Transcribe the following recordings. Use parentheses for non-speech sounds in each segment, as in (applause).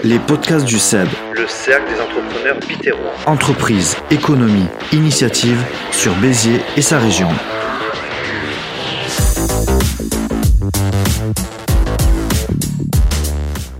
Les podcasts du CEB. Le cercle des entrepreneurs bitérois. Entreprise, économie, initiative sur Béziers et sa région.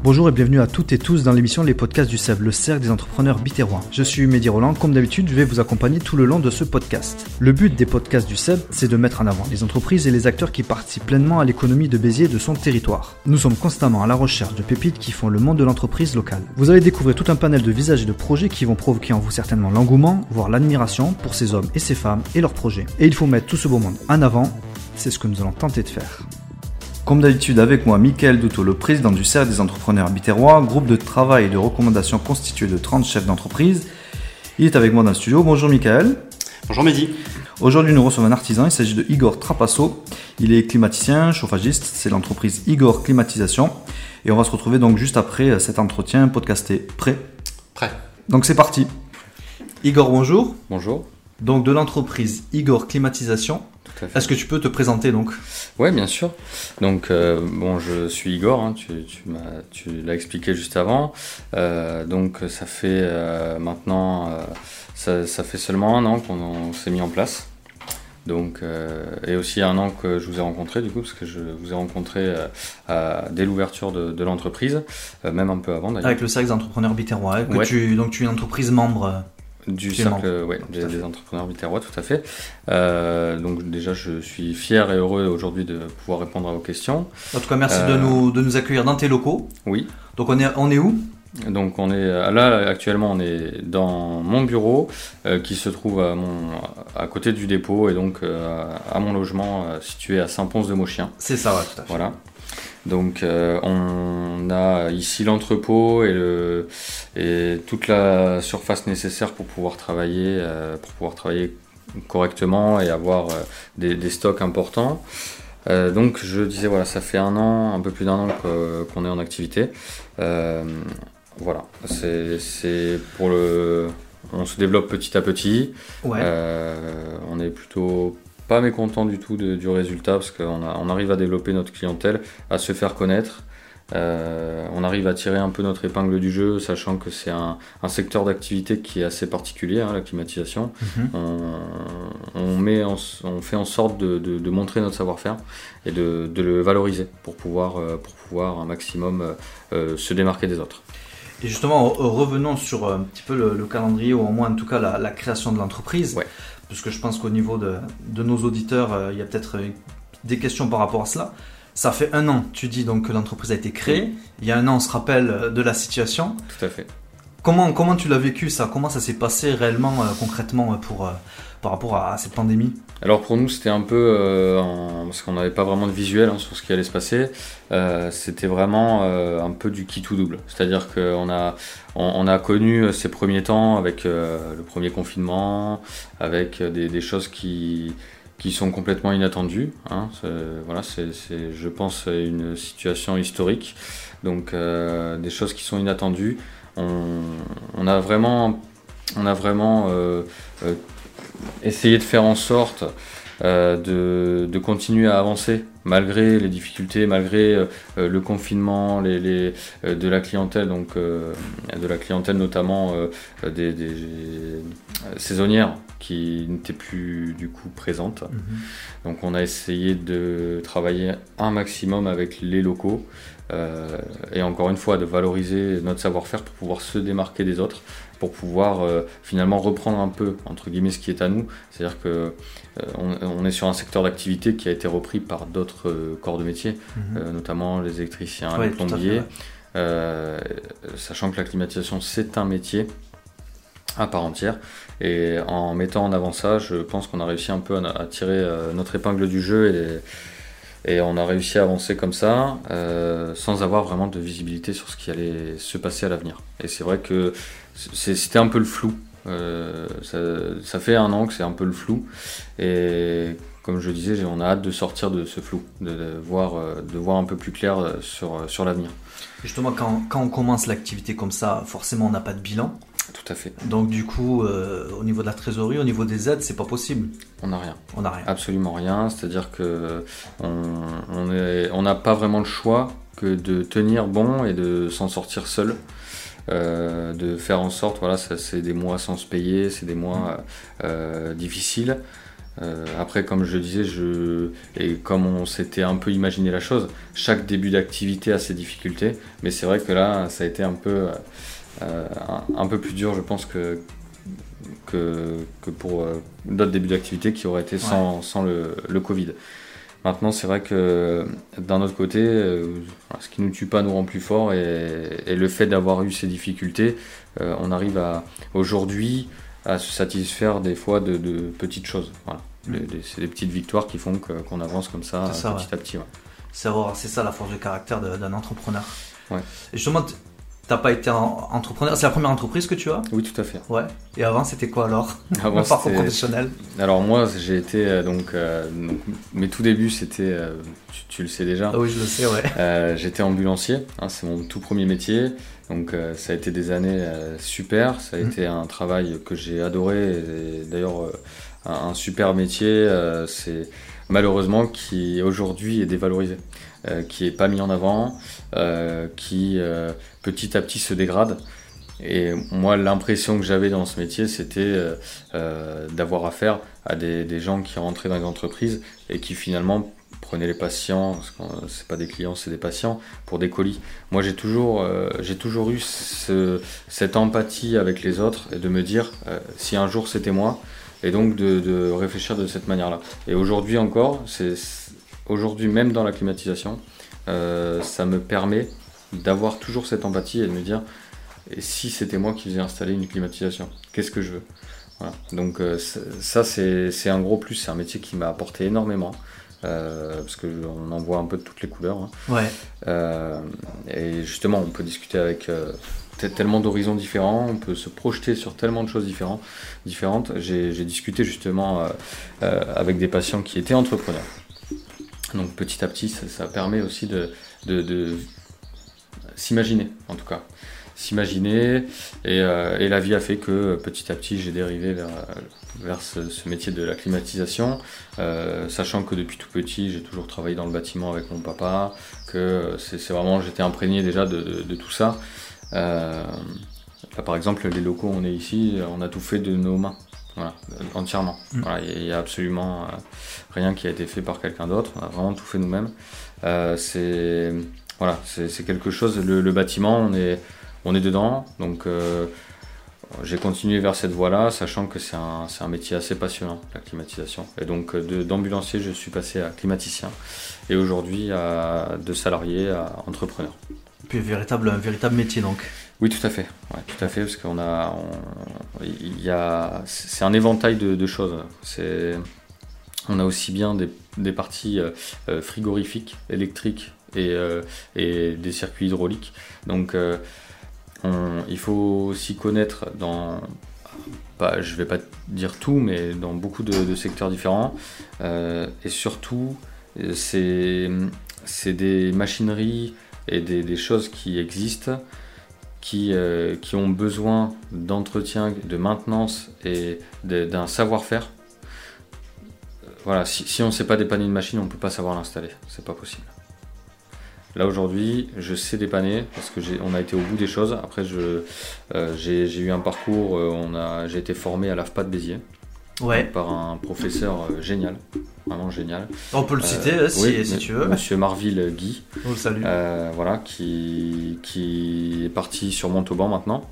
Bonjour et bienvenue à toutes et tous dans l'émission Les podcasts du CEB, le cercle des entrepreneurs bitérois. Je suis Mehdi Roland, comme d'habitude, je vais vous accompagner tout le long de ce podcast. Le but des podcasts du CEB, c'est de mettre en avant les entreprises et les acteurs qui participent pleinement à l'économie de Béziers de son territoire. Nous sommes constamment à la recherche de pépites qui font le monde de l'entreprise locale. Vous allez découvrir tout un panel de visages et de projets qui vont provoquer en vous certainement l'engouement, voire l'admiration pour ces hommes et ces femmes et leurs projets. Et il faut mettre tout ce beau monde en avant, c'est ce que nous allons tenter de faire. Comme d'habitude avec moi, Mickaël Douto, le président du CERF des entrepreneurs bitérois, groupe de travail et de recommandations constitué de 30 chefs d'entreprise. Il est avec moi dans le studio. Bonjour Mickaël. Bonjour Mehdi. Aujourd'hui nous recevons un artisan, il s'agit de Igor Trapasso. Il est climaticien, chauffagiste, c'est l'entreprise Igor Climatisation. Et on va se retrouver donc juste après cet entretien podcasté. Prêt Prêt. Donc c'est parti. Igor, bonjour. Bonjour. Donc de l'entreprise Igor Climatisation. Est-ce que tu peux te présenter donc? Oui, bien sûr. Donc, euh, bon, je suis Igor, hein, tu, tu l'as expliqué juste avant. Euh, donc, ça fait euh, maintenant, ça, ça, fait seulement un an qu'on s'est mis en place. Donc, et aussi un an que je vous ai rencontré, du coup, parce que je vous ai rencontré dès l'ouverture de, de l'entreprise, même un peu avant d'ailleurs. Avec le cercle des entrepreneurs bitérois, tu, donc tu es une entreprise membre du cercle ouais, des, entrepreneurs bitérois, tout à fait. Euh, donc déjà, je suis fier et heureux aujourd'hui de pouvoir répondre à vos questions. En tout cas, merci de, euh, nous, de nous accueillir dans tes locaux. Oui. Donc on est, on est où? Donc on est là actuellement on est dans mon bureau euh, qui se trouve à, mon, à côté du dépôt et donc à mon logement situé à Saint-Pons-de-Mauchien. C'est ça, ouais, tout à fait. Voilà. Donc euh, on a ici l'entrepôt et, le, et toute la surface nécessaire pour pouvoir travailler, euh, pour pouvoir travailler correctement et avoir euh, des, stocks importants. donc je disais voilà, ça fait un an, un peu plus d'un an qu'on est en activité. Voilà, c'est pour le, on se développe petit à petit. on est plutôt pas mécontent du tout du résultat parce qu'on on arrive à développer notre clientèle, à se faire connaître. Euh, on arrive à tirer un peu notre épingle du jeu, sachant que c'est un, secteur d'activité qui est assez particulier, hein, la climatisation. Mhm. on, met on fait en sorte de, montrer notre savoir-faire et de, le valoriser pour pouvoir, euh, pour pouvoir un maximum euh, se démarquer des autres. Et justement, revenons sur un petit peu le, calendrier, ou au moins en tout cas la, la création de l'entreprise. Ouais puisque je pense qu'au niveau de, nos auditeurs, euh, il y a peut-être euh, des questions par rapport à cela. Ça fait un an, tu dis donc que l'entreprise a été créée. Il y a un an, on se rappelle euh, de la situation. Tout à fait. Comment, comment tu l'as vécu ça? Comment ça s'est passé réellement, concrètement, pour, par rapport à, cette pandémie? Alors pour nous, c'était un peu, parce qu'on n'avait pas vraiment de visuel hein, sur ce qui allait se passer, c'était vraiment un peu du qui tout double. C'est-à-dire qu'on a, on, a connu euh, ces premiers temps avec euh, le premier confinement, avec euh, des, choses qui, qui sont complètement inattendues. Hein. Voilà, c'est, je pense, une situation historique. Donc, des choses qui sont inattendues. On, a vraiment, a vraiment essayé de faire en sorte de, de, continuer à avancer malgré les difficultés, malgré euh, euh, le confinement, les, euh, de la clientèle, donc de la clientèle notamment des, saisonnières qui n'étaient plus du coup présentes. Mhm. Donc on a essayé de travailler un maximum avec les locaux et encore une fois de valoriser notre savoir-faire pour pouvoir se démarquer des autres pour pouvoir euh, finalement reprendre un peu entre guillemets ce qui est à nous. C'est-à-dire que euh, on, est sur un secteur d'activité qui a été repris par d'autres euh, corps de métier, mhm. notamment les électriciens, les plombiers, sachant que la climatisation c'est un métier à part entière. Et en mettant en avant ça, je pense qu'on a réussi un peu à, tirer notre épingle du jeu et, on a réussi à avancer comme ça sans avoir vraiment de visibilité sur ce qui allait se passer à l'avenir. Et c'est vrai que c'était un peu le flou. Euh, ça, fait un an que c'est un peu le flou. Et comme je disais, on a hâte de sortir de ce flou, de, voir, euh, un peu plus clair euh, sur, l'avenir. Justement, quand, on commence l'activité comme ça, forcément, on n'a pas de bilan. Tout à fait. Donc du coup, au niveau de la trésorerie, au niveau des aides, c'est pas possible. On n'a rien. On n'a rien. Absolument rien. C'est-à-dire que on n'a pas vraiment le choix que de tenir bon et de s'en sortir seul. Euh, de faire en sorte, voilà, ça c'est des mois sans se payer, c'est des mois euh, difficiles. Euh, après, comme je le disais, je, et comme on s'était un peu imaginé la chose, chaque début d'activité a ses difficultés, mais c'est vrai que là, ça a été un peu, euh, un, un peu plus dur, je pense, que, que, que pour euh, d'autres débuts d'activité qui auraient été sans, sans le, le Covid. Maintenant, c'est vrai que d'un autre côté, euh, ce qui nous tue pas nous rend plus fort et, et le fait d'avoir eu ces difficultés, euh, on arrive à aujourd'hui à se satisfaire des fois de, de petites choses. Voilà. Mm. C'est des petites victoires qui font qu'on avance comme ça, petit à petit. ouais. C'est ça la force de caractère d'un entrepreneur. Ouais. Et justement, t'as pas été en- entrepreneur, c'est la première entreprise que tu as? Oui, tout à fait. Ouais. Et avant, c'était quoi alors? Avant, Le parcours c'était- professionnel Alors moi, j'ai été euh, donc, euh, donc mes tout débuts, c'était, euh, tu, tu le sais déjà, Ah oui, je le sais, ouais. Euh, j'étais ambulancier, hein, c'est mon tout premier métier. Donc ça a été des années super, ça a Mhm. été un travail que j'ai adoré. Et D'ailleurs, un, un super métier, c'est malheureusement qui aujourd'hui est dévalorisé, euh, qui est pas mis en avant, euh, qui euh, petit à petit se dégrade. Et moi, l'impression que j'avais dans ce métier, c'était d'avoir affaire à des, gens qui rentraient dans les entreprises et qui finalement prenaient les patients, parce que c'est pas des clients, c'est des patients, pour des colis. Moi, j'ai toujours, j'ai toujours eu ce- cette empathie avec les autres et de me dire si un jour c'était moi, et donc de réfléchir de cette manière-là. Et aujourd'hui encore, c'est aujourd'hui même dans la climatisation, euh, ça me permet d'avoir toujours cette empathie et de me dire et si c'était moi qui faisais installer une climatisation, qu'est-ce que je veux? Voilà. Donc euh, ça c'est un gros plus, c'est un métier qui m'a apporté énormément. euh, parce qu'on en voit un peu de toutes les couleurs. hein. Ouais. Euh, et justement, on peut discuter avec tellement d'horizons différents, on peut se projeter sur tellement de choses différentes. différentes. J'ai discuté justement avec des patients qui étaient entrepreneurs. Donc petit à petit, ça, permet aussi de, s'imaginer, en tout cas. S'imaginer, et, euh, et la vie a fait que petit à petit, j'ai dérivé vers, ce, métier de la climatisation, euh, sachant que depuis tout petit, j'ai toujours travaillé dans le bâtiment avec mon papa, que c'est vraiment, j'étais imprégné déjà de, tout ça. Euh, par exemple, les locaux, on est ici, on a tout fait de nos mains, voilà, entièrement. Mm. Voilà, Il n'y a absolument euh, rien qui a été fait par quelqu'un d'autre, on a vraiment tout fait nous-mêmes. Euh, c'est voilà, c'est quelque chose, le, le bâtiment, on est, on est dedans, donc euh, j'ai continué vers cette voie-là, sachant que c'est un, un métier assez passionnant, la climatisation. Et donc d'ambulancier, je suis passé à climaticien, et aujourd'hui de salarié à entrepreneur. Puis véritable, un véritable métier donc. Oui, tout à fait. Parce qu'on a, il y a, c'est un éventail de, choses. On a aussi bien des, parties euh, euh, frigorifiques, électriques et, euh, et des circuits hydrauliques. Donc, on- il faut aussi connaître dans, pas, je vais pas dire tout, mais dans beaucoup de, secteurs différents. Et surtout, c'est, des machineries et des choses qui existent qui, euh, qui ont besoin d'entretien, de maintenance et d'un savoir-faire. Voilà, si, on ne sait pas dépanner une machine, on ne peut pas savoir l'installer. C'est pas possible. Là aujourd'hui, je sais dépanner parce que on a été au bout des choses. Après, euh, j'ai, eu un parcours, euh, j'ai été formé à l'AFPA de Béziers Ouais. par un professeur euh, génial, vraiment génial. On peut le citer Euh, si, oui, si tu veux. Monsieur Marville Guy. On le salue. Euh, voilà, qui, qui est parti sur Montauban maintenant,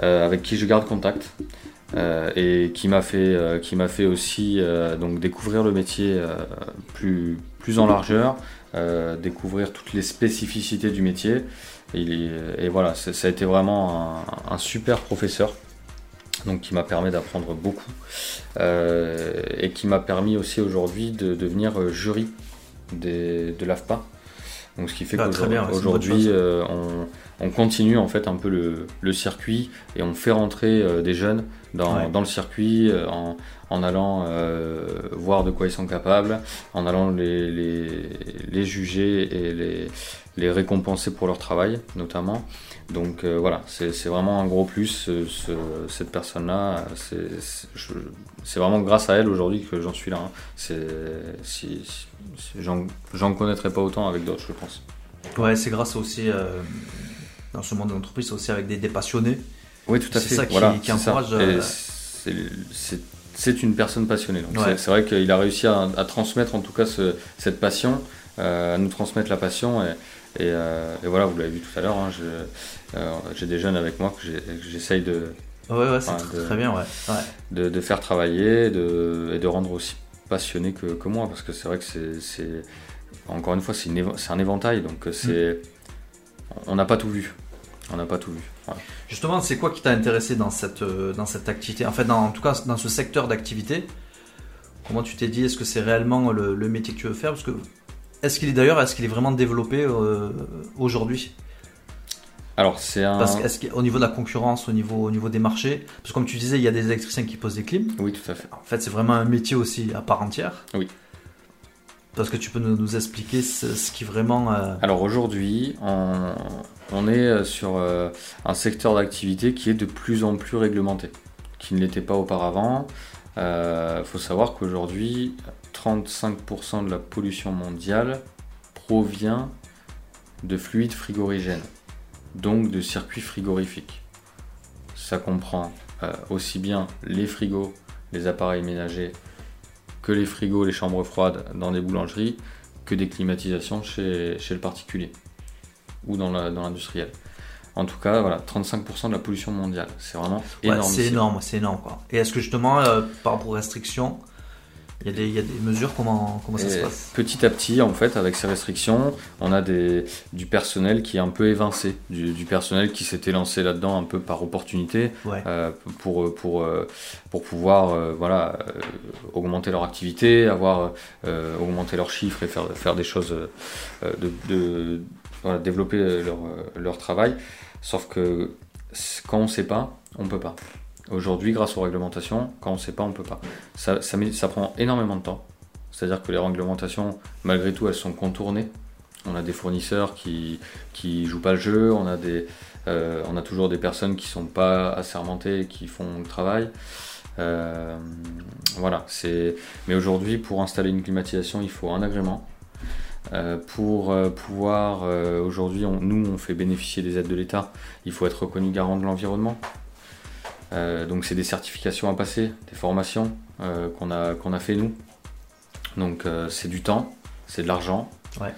avec qui je garde contact. et qui m'a fait, qui m'a fait aussi donc découvrir le métier plus, plus en largeur, découvrir toutes les spécificités du métier. Et, voilà, ça a été vraiment un, un super professeur, donc qui m'a permis d'apprendre beaucoup euh, et qui m'a permis aussi aujourd'hui de devenir euh, jury des, de l'AFPA. Donc ce qui fait Ah, ouais, qu'aujourd'hui euh, on, on continue en fait un peu le, le circuit et on fait rentrer euh, des jeunes dans, Ouais. dans le circuit euh, en, en allant euh, voir de quoi ils sont capables, en allant les, les, les juger et les, les récompenser pour leur travail notamment. Donc voilà, c'est vraiment un gros plus, ce- cette personne-là. C'est vraiment grâce à elle aujourd'hui que j'en suis là. hein. C'est si, j'en connaîtrais pas autant avec d'autres, je pense. Ouais, c'est grâce aussi, dans ce monde de l'entreprise, c'est aussi avec des, des passionnés. Oui, tout à C'est fait. ça qui- voilà, qui c'est encourage, euh, c'est- c'est- C'est une personne passionnée. Donc Ouais. c'est- c'est vrai qu'il a réussi à, à transmettre en tout cas ce- cette passion, euh, à nous transmettre la passion. Et, et, euh, et voilà, vous l'avez vu tout à l'heure, hein, j'ai des jeunes avec moi que j'essaye de, Ouais, ouais, c'est très bien, ouais. ouais. de, de faire travailler de, et de rendre aussi passionné que, que moi. Parce que c'est vrai que c'est- c'est. Encore une fois, c'est c'est un éventail. Donc Mm. c'est. On n'a pas tout vu. On n'a pas tout vu. Justement, c'est quoi qui t'a intéressé dans cette, euh, dans cette activité? En fait, dans, en tout cas, dans ce secteur d'activité, comment tu t'es dit Est-ce que c'est réellement le, le métier que tu veux faire? Parce que est-ce qu'il est d'ailleurs, est-ce qu'il est vraiment développé euh, aujourd'hui? Alors, c'est un. Parce qu'est-ce qu'au niveau de la concurrence, au niveau, au niveau des marchés, parce que comme tu disais, il y a des électriciens qui posent des clims. Oui, tout à fait. En fait, c'est vraiment un métier aussi à part entière. Oui. Parce que tu peux nous, expliquer ce, qui vraiment. euh, Alors aujourd'hui, on, est euh, sur euh, un secteur d'activité qui est de plus en plus réglementé, qui ne l'était pas auparavant. Il faut savoir qu'aujourd'hui, 35% de la pollution mondiale provient de fluides frigorigènes, donc de circuits frigorifiques. Ça comprend aussi bien les frigos, les appareils ménagers, que les frigos, les chambres froides dans des boulangeries, que des climatisations chez, chez le particulier ou dans l'industriel. en tout cas, voilà, 35% de la pollution mondiale. C'est vraiment ouais, énorme. c'est énorme, c'est énorme. Quoi. Et est-ce que justement, euh, par rapport aux restrictions, il y, a des- il y a des mesures Comment, comment ça se passe? Petit à petit, en fait, avec ces restrictions, on a des, du personnel qui est un peu évincé, du, du personnel qui s'était lancé là-dedans un peu par opportunité Ouais. euh, pour, pour, euh, pour pouvoir euh, voilà, euh, augmenter leur activité, avoir augmenter leurs chiffres et faire, faire des choses, de, de- voilà, développer leur, leur travail. Sauf que quand on ne sait pas, on ne peut pas. Aujourd'hui, grâce aux réglementations, quand on ne sait pas, on ne peut pas. Ça, prend énormément de temps. C'est-à-dire que les réglementations, malgré tout, elles sont contournées. On a des fournisseurs qui qui jouent pas le jeu, on a euh, toujours des personnes qui sont pas assermentées qui font le travail. Euh, voilà. Mais aujourd'hui, pour installer une climatisation, il faut un agrément. Euh, pour pouvoir, aujourd'hui, nous, on fait bénéficier des aides de l'État. Il faut être reconnu garant de l'environnement. Euh, donc, c'est des certifications à passer, des formations euh, qu'on a qu'on a fait nous. Donc, euh, c'est du temps, c'est de l'argent. Ouais.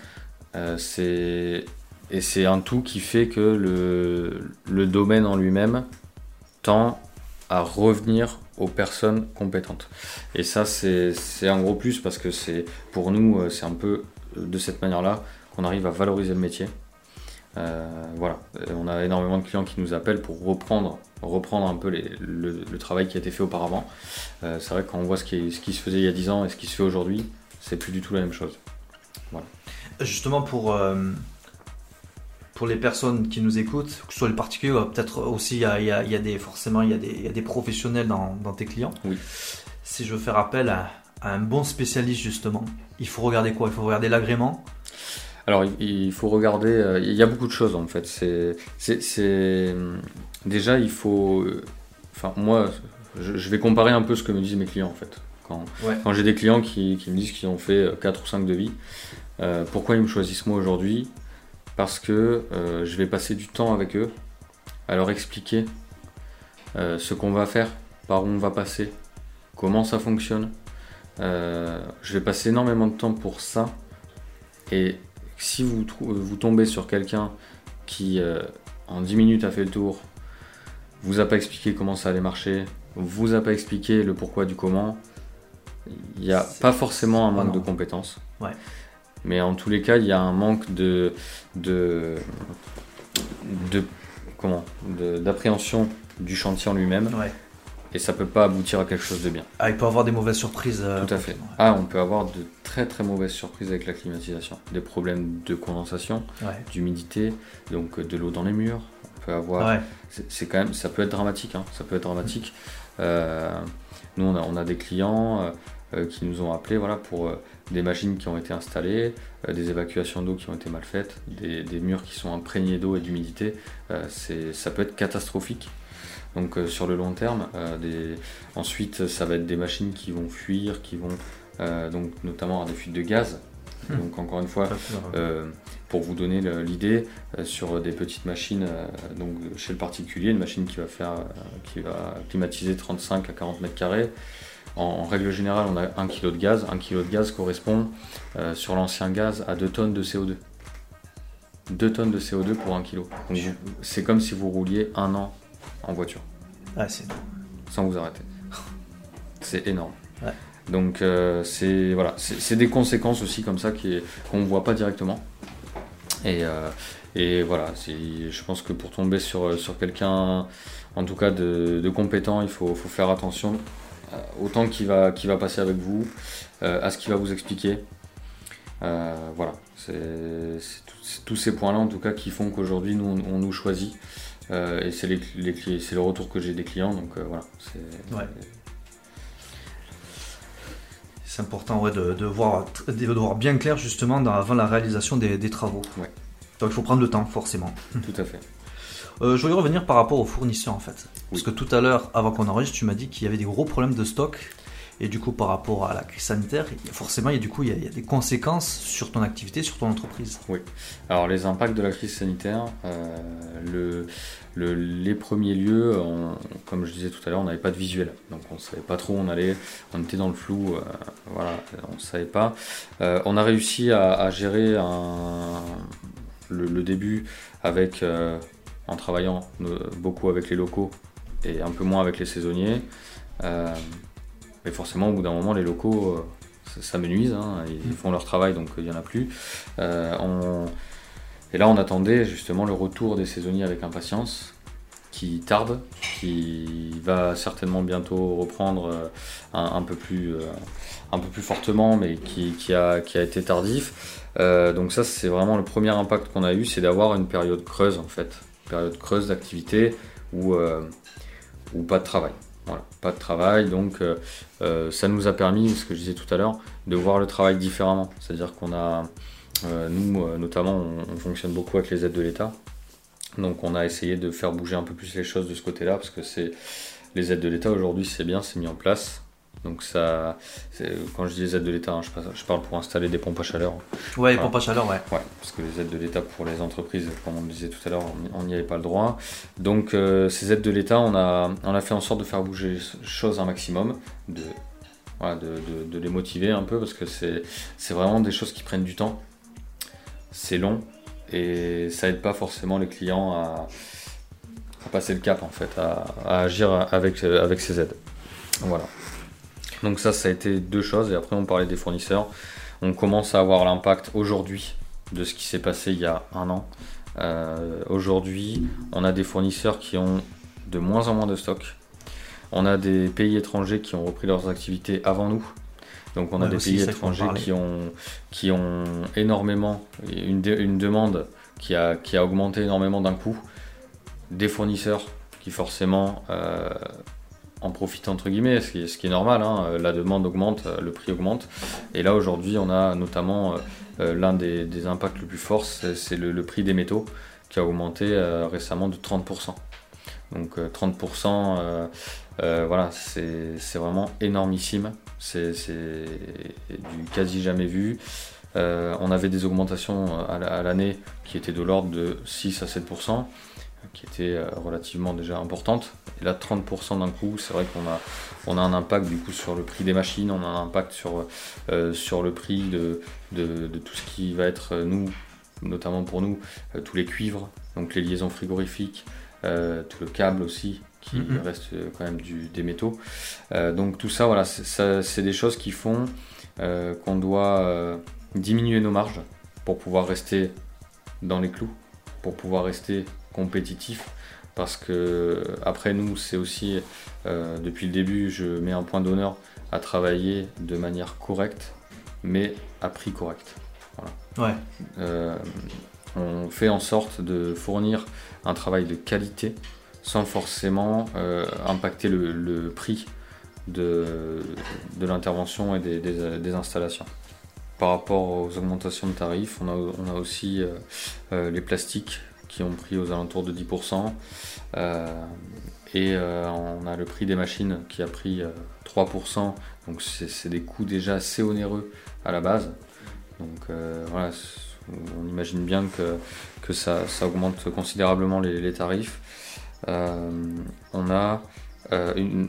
Et c'est un tout qui fait que le, le domaine en lui-même tend à revenir aux personnes compétentes. Et ça, c'est c'est un gros plus parce que c'est pour nous, c'est un peu de cette manière-là qu'on arrive à valoriser le métier. Euh, voilà, Euh, on a énormément de clients qui nous appellent pour reprendre, reprendre un peu les- le, le travail qui a été fait auparavant. Euh, c'est vrai que quand on voit ce qui, ce qui se faisait il y a 10 ans et ce qui se fait aujourd'hui, c'est plus du tout la même chose. Justement, pour, euh, pour les personnes qui nous écoutent, que ce soit les particuliers, ou peut-être aussi, il y a, il y a- il y a des, forcément, il y a des, il y a des professionnels dans, dans tes clients. Oui. Si je veux faire appel à, à un bon spécialiste, justement, il faut regarder quoi? Il faut regarder l'agrément Alors, il- faut regarder. euh, Il y a beaucoup de choses en fait. C'est, c'est, déjà il faut. euh, Enfin, moi, je, je vais comparer un peu ce que me disent mes clients en fait. Quand, Ouais. quand j'ai des clients qui, qui me disent qu'ils ont fait 4 ou 5 devis, euh, pourquoi ils me choisissent moi aujourd'hui? Parce que euh, je vais passer du temps avec eux à leur expliquer euh, ce qu'on va faire, par où on va passer, comment ça fonctionne. Euh, je vais passer énormément de temps pour ça. Et si vous, trou- vous tombez sur quelqu'un qui, euh, en 10 minutes, a fait le tour, vous a pas expliqué comment ça allait marcher, vous a pas expliqué le pourquoi du comment, il n'y a pas forcément un manque de compétences. Ouais. Mais en tous les cas, il y a un manque de, de, de comment, d'appréhension du chantier en lui-même, Ouais. Et ça peut pas aboutir à quelque chose de bien. Ah, il peut y avoir des mauvaises surprises. euh, Tout à fait. ouais. Ah, on peut avoir de très très mauvaises surprises avec la climatisation. Des problèmes de condensation, Ouais. d'humidité, donc euh, de l'eau dans les murs. On peut avoir. Ouais. C'est quand même, ça peut être dramatique. hein, Ça peut être dramatique. Euh, nous, on a, on a des clients euh, qui nous ont appelés, voilà, pour des machines qui ont été installées, des évacuations d'eau qui ont été mal faites, des, des murs qui sont imprégnés d'eau et d'humidité. C'est- ça peut être catastrophique. Donc euh, sur le long terme, euh, des... ensuite ça va être des machines qui vont fuir, qui vont euh, donc notamment avoir des fuites de gaz. Mmh. Donc encore une fois, pour vous donner l'idée, sur des petites machines, donc chez le particulier, une machine qui va faire, qui va climatiser 35 à 40 mètres carrés. En, règle générale, on a 1 kg de gaz. 1 kg de gaz correspond sur l'ancien gaz à 2 tonnes de CO2. 2 tonnes de CO2 pour 1 kg. C'est comme si vous rouliez un an en voiture. Ah, c'est Sans vous arrêter. C'est énorme. Donc euh, c'est voilà, c'est des conséquences aussi comme ça qu'on ne voit pas directement. Et, euh, et voilà, je pense que pour tomber sur, sur quelqu'un, en tout cas de, compétent, il faut, faut, faire attention euh, au temps qu'il va, qui va passer avec vous, à ce qu'il va vous expliquer. voilà, c'est tous ces points-là en tout cas qui font qu'aujourd'hui nous on, nous choisit. Et c'est les, les, le retour que j'ai des clients, donc voilà. Ouais c'est important de, voir, de voir bien clair justement avant la réalisation des, travaux. Donc il faut prendre le temps, forcément. (laughs) Tout à fait. Euh, je voulais revenir par rapport aux fournisseurs en fait. Parce que tout à l'heure, avant qu'on enregistre, tu m'as dit qu'il y avait des gros problèmes de stock et du coup, par rapport à la crise sanitaire, forcément, il y a, du coup, il y, a, des conséquences sur ton activité, sur ton entreprise. Oui. Alors, les impacts de la crise sanitaire, euh, le, les premiers lieux, comme je disais tout à l'heure, on n'avait pas de visuel. Donc, on ne savait pas trop où on allait. On était dans le flou. Euh, voilà, on ne savait pas. Euh, on a réussi à, gérer le, début avec, en travaillant beaucoup avec les locaux et un peu moins avec les saisonniers. Mais forcément, au bout d'un moment, les locaux, euh, ça, menuise. Hein, ils mm. font leur travail, donc il n'y en a plus. Euh, et là, on attendait justement le retour des saisonniers avec impatience, qui tarde, qui va certainement bientôt reprendre euh, un, peu, plus, un peu plus fortement, mais qui, a, été tardif. donc ça, c'est vraiment le premier impact qu'on a eu, c'est d'avoir une période creuse en fait, une période creuse d'activité où pas de travail pas de travail, donc euh, euh, ça nous a permis, ce que je disais tout à l'heure, de voir le travail différemment. C'est-à-dire qu'on a, euh, nous notamment, on, fonctionne beaucoup avec les aides de l'État, donc on a essayé de faire bouger un peu plus les choses de ce côté-là, parce que c'est les aides de l'État aujourd'hui, c'est bien, c'est mis en place. Donc ça, quand je dis les aides de l'État, hein, je, parle pour installer des pompes à chaleur. Ouais, les pompes à chaleur, ouais. Ouais, parce que les aides de l'État pour les entreprises, comme on le disait tout à l'heure, on n'y avait pas le droit. Donc euh, ces aides de l'État, on a, on a fait en sorte de faire bouger les choses un maximum, de, de, de, les motiver un peu, parce que c'est vraiment des choses qui prennent du temps. C'est long et ça aide pas forcément les clients à, passer le cap en fait, à, à agir avec, avec ces aides. Voilà. Donc ça, ça a été deux choses. Et après, on parlait des fournisseurs. On commence à avoir l'impact aujourd'hui de ce qui s'est passé il y a un an. Euh, aujourd'hui, on a des fournisseurs qui ont de moins en moins de stock. On a des pays étrangers qui ont repris leurs activités avant nous. Donc on a des pays étrangers qui ont, qui ont énormément, une, une demande qui a, qui a augmenté énormément d'un coup. Des fournisseurs qui forcément euh, en profite entre guillemets, ce qui, est, normal. Hein. La demande augmente, le prix augmente. Et là aujourd'hui, on a notamment euh, euh, l'un des, impacts le plus forts, c'est le, prix des métaux qui a augmenté euh, récemment de 30%. Donc 30%, voilà, c'est vraiment énormissime. C'est du quasi jamais vu. on avait des augmentations à l'année qui étaient de l'ordre de 6 à 7% qui était euh, relativement déjà importante. Et là, 30% d'un coup, c'est vrai qu'on a, on a un impact du coup sur le prix des machines, on a un impact sur, euh, sur le prix de, de, tout ce qui va être, euh, nous, notamment pour nous, tous les cuivres, donc les liaisons frigorifiques, tout le câble aussi, qui mm-hmm. reste quand même du, des métaux. donc tout ça, voilà, c'est des choses qui font qu'on doit diminuer nos marges pour pouvoir rester dans les clous, pour pouvoir rester compétitif parce que après nous c'est aussi euh, depuis le début je mets un point d'honneur à travailler de manière correcte mais à prix correct ouais. Euh, on fait en sorte de fournir un travail de qualité sans forcément euh, impacter le, prix de, l'intervention et des, installations par rapport aux augmentations de tarifs on a, on a aussi les plastiques qui ont pris aux alentours de 10%. Euh, et euh, on a le prix des machines qui a pris 3%. Euh, Donc c'est des coûts déjà assez onéreux à la base. Donc voilà, on imagine bien que ça, augmente considérablement les, tarifs. On a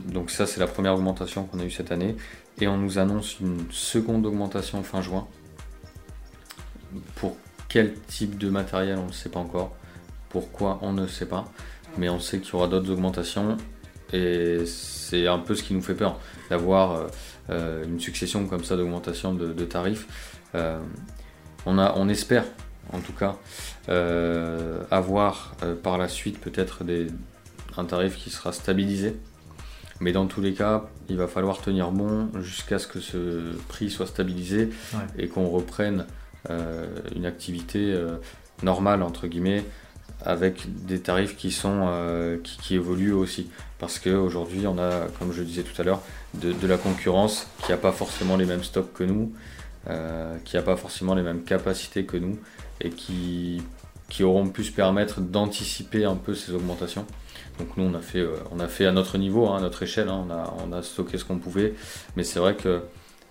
donc ça c'est la première augmentation qu'on a eue cette année et on nous annonce une seconde augmentation fin juin. Pour quel type de matériel on ne sait pas encore. Pourquoi on ne sait pas. Mais on sait qu'il y aura d'autres augmentations et c'est un peu ce qui nous fait peur d'avoir euh, euh, une succession comme ça d'augmentation de, tarifs. Euh, on, a, on espère en tout cas avoir par la suite peut-être un tarif qui sera stabilisé. Mais dans tous les cas, il va falloir tenir bon jusqu'à ce que ce prix soit stabilisé et qu'on reprenne une activité normale entre guillemets avec des tarifs qui sont qui, évoluent aussi. Parce qu'aujourd'hui on a, comme je disais tout à l'heure, de, la concurrence qui n'a pas forcément les mêmes stocks que nous, euh, qui n'a pas forcément les mêmes capacités que nous, et qui, qui auront pu se permettre d'anticiper un peu ces augmentations. Donc nous on a fait, euh, on a fait à notre niveau, hein, à notre échelle, hein, on, a, stocké ce qu'on pouvait, mais c'est vrai que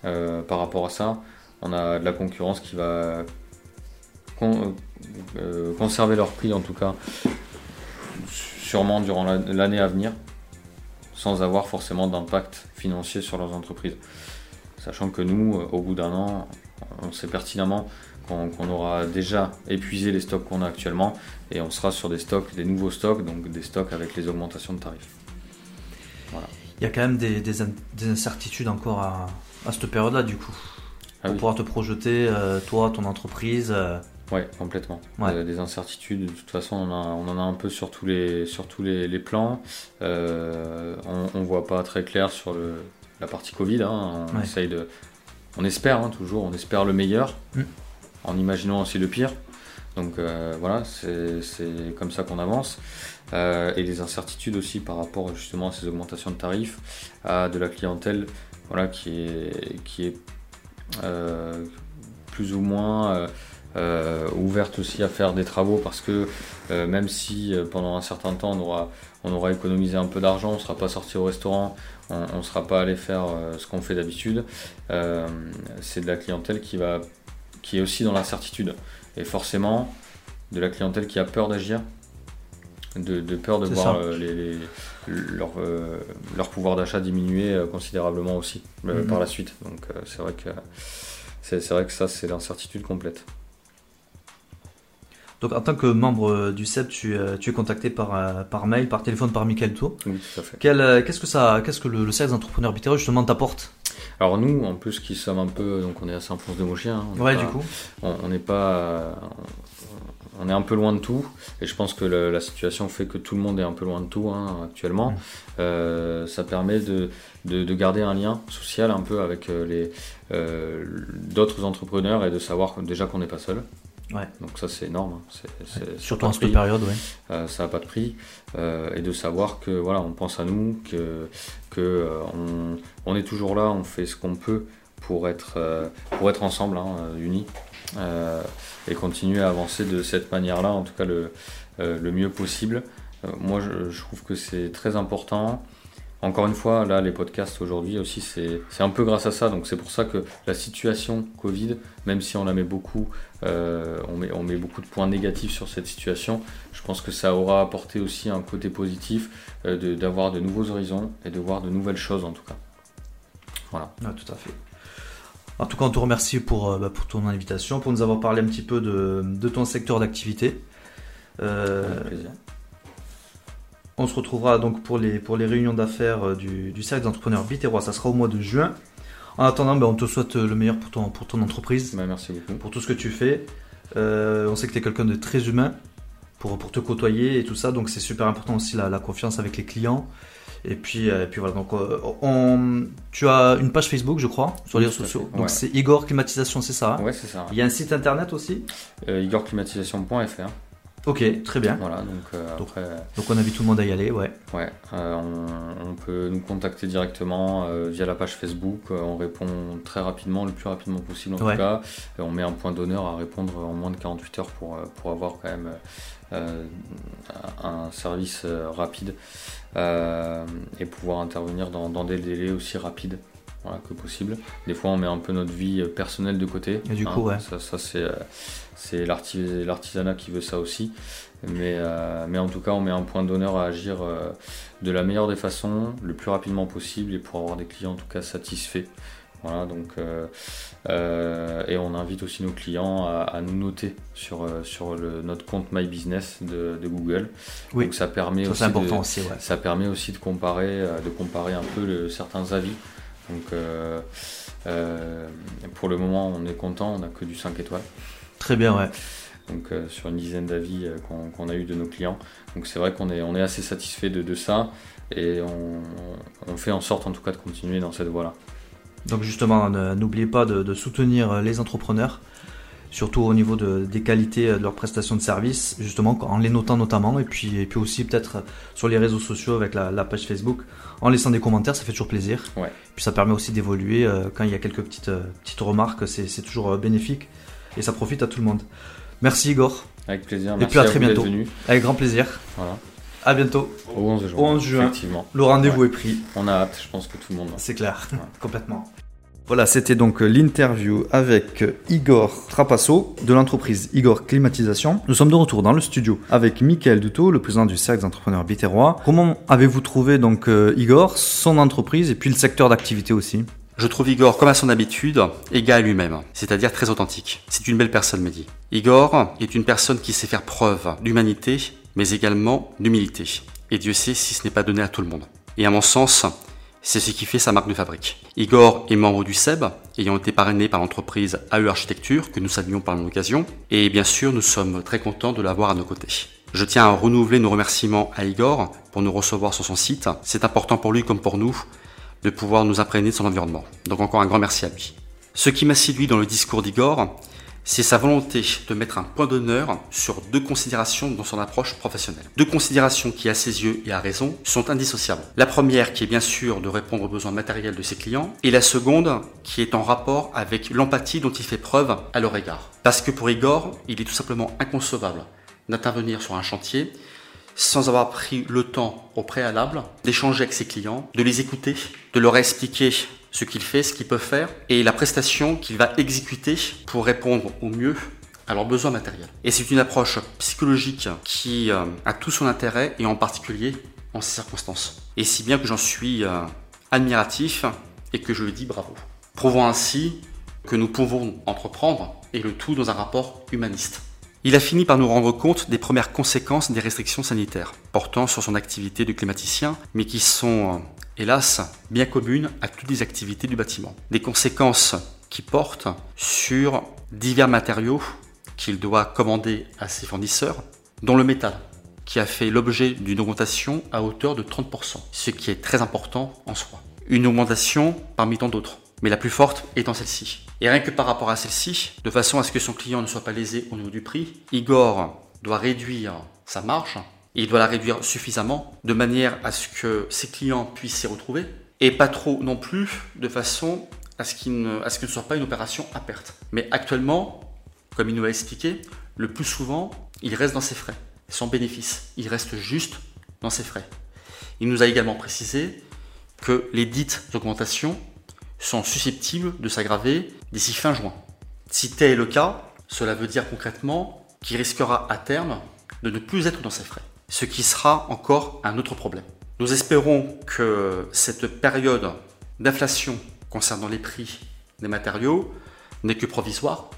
euh, par rapport à ça, on a de la concurrence qui va conserver leur prix en tout cas sûrement durant l'année à venir sans avoir forcément d'impact financier sur leurs entreprises. Sachant que nous, euh, au bout d'un an, on sait pertinemment qu'on aura déjà épuisé les stocks qu'on a actuellement et on sera sur des stocks, des nouveaux stocks, donc des stocks avec les augmentations de tarifs. Il y a quand même des, incertitudes encore à, cette période-là, du coup. Ah pour pouvoir te projeter, euh, toi, ton entreprise. Euh, Ouais, complètement. Euh, des incertitudes, de toute façon, on, en a un peu sur tous les, sur tous les, plans. Euh, on ne voit pas très clair sur le, la partie Covid. Hein. On, essaye de, on espère hein, toujours, on espère le meilleur, mm. En imaginant aussi le pire. Donc euh, voilà, c'est comme ça qu'on avance. et les incertitudes aussi par rapport justement à ces augmentations de tarifs, à de la clientèle voilà, qui est, qui est plus ou moins euh, ouverte aussi à faire des travaux parce que euh, même si euh, pendant un certain temps on aura, on aura économisé un peu d'argent, on ne sera pas sorti au restaurant, on ne sera pas allé faire ce qu'on fait d'habitude, c'est de la clientèle qui, va, qui est aussi dans l'incertitude. Et forcément, de la clientèle qui a peur d'agir, de, peur de voir les, leur, leur, pouvoir d'achat diminuer considérablement aussi mm-hmm. par la suite. Donc c'est vrai que c'est vrai que ça c'est l'incertitude complète. Donc en tant que membre euh, du CEP, euh, tu, es contacté par, euh, par mail, par téléphone, par Michael Tour. Oui, tout à fait. Qu'est-ce que ça, qu'est-ce que le, le cercle d'entrepreneurs bitéreux justement t'apporte? Alors nous, en plus, qui sommes un peu, donc on est à Saint-Pons-de-Mauchien. Hein, ouais, du coup. On n'est pas, on est un peu loin de tout, et je pense que la situation fait que tout le monde est un peu loin de tout hein, actuellement. Mm. ça permet de, de, garder un lien social un peu avec les d'autres entrepreneurs et de savoir déjà qu'on n'est pas seul. Donc ça c'est énorme. Hein. Surtout en cette période, ouais. Euh, ça n'a pas de prix. Euh, et de savoir que voilà, on pense à nous, que, que euh, on, on, est toujours là, on fait ce qu'on peut pour être, pour être ensemble, hein, unis, et continuer à avancer de cette manière-là, en tout cas le, le mieux possible. moi je, je, trouve que c'est très important. Encore une fois, là, les podcasts aujourd'hui aussi, c'est un peu grâce à ça. Donc c'est pour ça que la situation Covid, même si on la met beaucoup, euh, on, met, on met beaucoup de points négatifs sur cette situation, je pense que ça aura apporté aussi un côté positif euh, d'avoir de, nouveaux horizons et de voir de nouvelles choses en tout cas. Voilà. tout à fait. En tout cas, on te remercie pour, euh, bah, pour ton invitation, pour nous avoir parlé un petit peu de, de ton secteur d'activité. Avec plaisir. On se retrouvera donc pour les, pour les réunions d'affaires euh, du, du cercle d'entrepreneurs Biterrois. Ça sera au mois de juin. En attendant, ben, on te souhaite le meilleur pour ton, pour ton entreprise. Ben, merci beaucoup. Pour tout ce que tu fais. Euh, on sait que tu es quelqu'un de très humain pour, pour te côtoyer et tout ça. Donc c'est super important aussi la, confiance avec les clients. Et puis, euh, puis voilà, donc on, tu as une page Facebook, je crois, sur les réseaux sociaux. Donc c'est Igor Climatisation, c'est ça hein? Ouais, c'est ça. Il y a un site internet aussi? Igorclimatisation.fr. Ok, très bien. Voilà, donc, euh, donc, donc, on invite tout le monde à y aller, ouais. Ouais, euh, on, peut nous contacter directement euh, via la page Facebook. on répond très rapidement, le plus rapidement possible en tout cas. on met un point d'honneur à répondre en moins de 48 heures pour, pour avoir quand même un service rapide et pouvoir intervenir dans, dans, des délais aussi rapides. Voilà, que possible. Des fois, on met un peu notre vie personnelle de côté. Et du coup, ouais. Ça, ça c'est, c'est l'artis- l'artisanat qui veut ça aussi. Mais, euh, mais en tout cas, on met un point d'honneur à agir euh, de la meilleure des façons, le plus rapidement possible et pour avoir des clients en tout cas satisfaits. Voilà, donc, euh, euh, et on invite aussi nos clients à, à nous noter sur, euh, sur le, notre compte My Business de, de Google. Oui. Donc ça permet Ça, aussi de, aussi, ouais. ça permet aussi de comparer, euh, de comparer un peu le- certains avis. Donc euh, euh, pour le moment, on est content, on n'a que du 5 étoiles. Très bien, ouais. Donc euh, sur une dizaine d'avis qu'on a eu de nos clients. Donc c'est vrai qu'on est, on est assez satisfait de, de ça et on, on fait en sorte en tout cas de continuer dans cette voie-là. Donc justement, n'oubliez pas de, de soutenir les entrepreneurs, surtout au niveau de- des qualités de leurs prestations de services, justement en les notant notamment, et puis, et puis aussi peut-être sur les réseaux sociaux avec la, la page Facebook, en laissant des commentaires, ça fait toujours plaisir. Ouais. Puis ça permet aussi d'évoluer euh, quand il y a quelques petites, euh, petites remarques, c'est toujours euh, bénéfique et ça profite à tout le monde. Merci Igor, Avec plaisir. Et Merci puis à à très bientôt. avec grand plaisir. Voilà. À bientôt. Au 11 juin. Au 11 juin. Effectivement. Le rendez-vous est pris. On a hâte. Je pense que tout le monde. C'est clair, Ouais. (laughs) complètement. Voilà, c'était donc l'interview avec Igor Trapasso de l'entreprise Igor Climatisation. Nous sommes de retour dans le studio avec Michael Duto, le président du Cercle des entrepreneurs biterrois. Comment avez-vous trouvé donc euh, Igor, son entreprise et puis le secteur d'activité aussi? Je trouve Igor, comme à son habitude, égal à lui-même, c'est-à-dire très authentique. C'est une belle personne, Mehdi. Igor est une personne qui sait faire preuve d'humanité, mais également d'humilité. Et Dieu sait si ce n'est pas donné à tout le monde. Et à mon sens, c'est ce qui fait sa marque de fabrique. Igor est membre du SEB, ayant été parrainé par l'entreprise AE Architecture, que nous saluons par l'occasion. Et bien sûr, nous sommes très contents de l'avoir à nos côtés. Je tiens à renouveler nos remerciements à Igor pour nous recevoir sur son site. C'est important pour lui comme pour nous de pouvoir nous imprégner de son environnement. Donc encore un grand merci à lui. Ce qui m'a séduit dans le discours d'Igor, c'est sa volonté de mettre un point d'honneur sur deux considérations dans son approche professionnelle. Deux considérations qui, à ses yeux et à raison, sont indissociables. La première qui est bien sûr de répondre aux besoins matériels de ses clients, et la seconde qui est en rapport avec l'empathie dont il fait preuve à leur égard. Parce que pour Igor, il est tout simplement inconcevable d'intervenir sur un chantier sans avoir pris le temps au préalable d'échanger avec ses clients, de les écouter, de leur expliquer ce qu'il fait, ce qu'il peut faire et la prestation qu'il va exécuter pour répondre au mieux à leurs besoins matériels. Et c'est une approche psychologique qui euh, a tout son intérêt et en particulier en ces circonstances. Et si bien que j'en suis euh, admiratif et que je lui dis bravo. Prouvant ainsi que nous pouvons entreprendre et le tout dans un rapport humaniste. Il a fini par nous rendre compte des premières conséquences des restrictions sanitaires portant sur son activité de climaticien, mais qui sont, euh, hélas, bien communes à toutes les activités du bâtiment. Des conséquences qui portent sur divers matériaux qu'il doit commander à ses fournisseurs, dont le métal, qui a fait l'objet d'une augmentation à hauteur de 30%, ce qui est très important en soi. Une augmentation parmi tant d'autres, mais la plus forte étant celle-ci. Et rien que par rapport à celle-ci, de façon à ce que son client ne soit pas lésé au niveau du prix, Igor doit réduire sa marge, il doit la réduire suffisamment, de manière à ce que ses clients puissent s'y retrouver, et pas trop non plus, de façon à ce qu'il ne, soit pas une opération à perte. Mais actuellement, comme il nous l'a expliqué, le plus souvent, il reste dans ses frais, sans bénéfice. Il reste juste dans ses frais. Il nous a également précisé que les dites augmentations sont susceptibles de s'aggraver d'ici fin juin. Si tel est le cas, cela veut dire concrètement qu'il risquera à terme de ne plus être dans ses frais, ce qui sera encore un autre problème. Nous espérons que cette période d'inflation concernant les prix des matériaux n'est que provisoire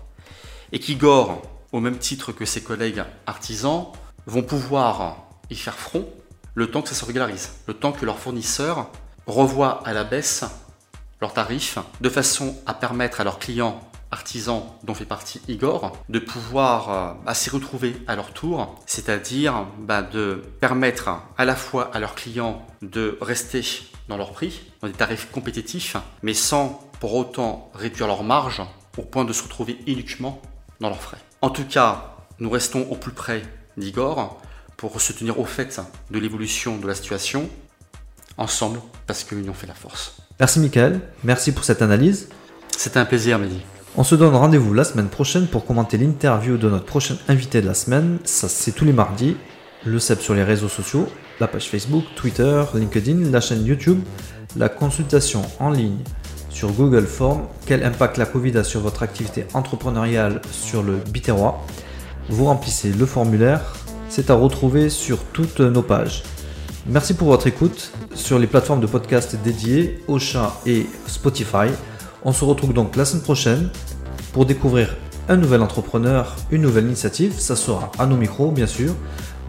et qu'Igor, au même titre que ses collègues artisans, vont pouvoir y faire front le temps que ça se régularise, le temps que leurs fournisseurs revoient à la baisse leurs tarifs, de façon à permettre à leurs clients artisans dont fait partie Igor de pouvoir euh, s'y retrouver à leur tour, c'est-à-dire bah, de permettre à la fois à leurs clients de rester dans leur prix, dans des tarifs compétitifs, mais sans pour autant réduire leur marge au point de se retrouver uniquement dans leurs frais. En tout cas, nous restons au plus près d'Igor pour se tenir au fait de l'évolution de la situation ensemble parce que l'union fait la force. Merci Michael, merci pour cette analyse. C'était un plaisir, Mehdi. On se donne rendez-vous la semaine prochaine pour commenter l'interview de notre prochain invité de la semaine. Ça, c'est tous les mardis. Le CEP sur les réseaux sociaux, la page Facebook, Twitter, LinkedIn, la chaîne YouTube, la consultation en ligne sur Google Form quel impact la Covid a sur votre activité entrepreneuriale sur le Biterrois? Vous remplissez le formulaire, c'est à retrouver sur toutes nos pages. Merci pour votre écoute sur les plateformes de podcast dédiées, Ocha et Spotify. On se retrouve donc la semaine prochaine pour découvrir un nouvel entrepreneur, une nouvelle initiative. Ça sera à nos micros, bien sûr.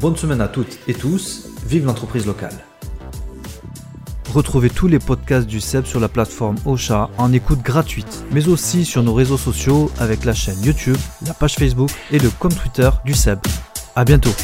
Bonne semaine à toutes et tous. Vive l'entreprise locale. Retrouvez tous les podcasts du SEB sur la plateforme Ocha en écoute gratuite, mais aussi sur nos réseaux sociaux avec la chaîne YouTube, la page Facebook et le compte Twitter du SEB. À bientôt.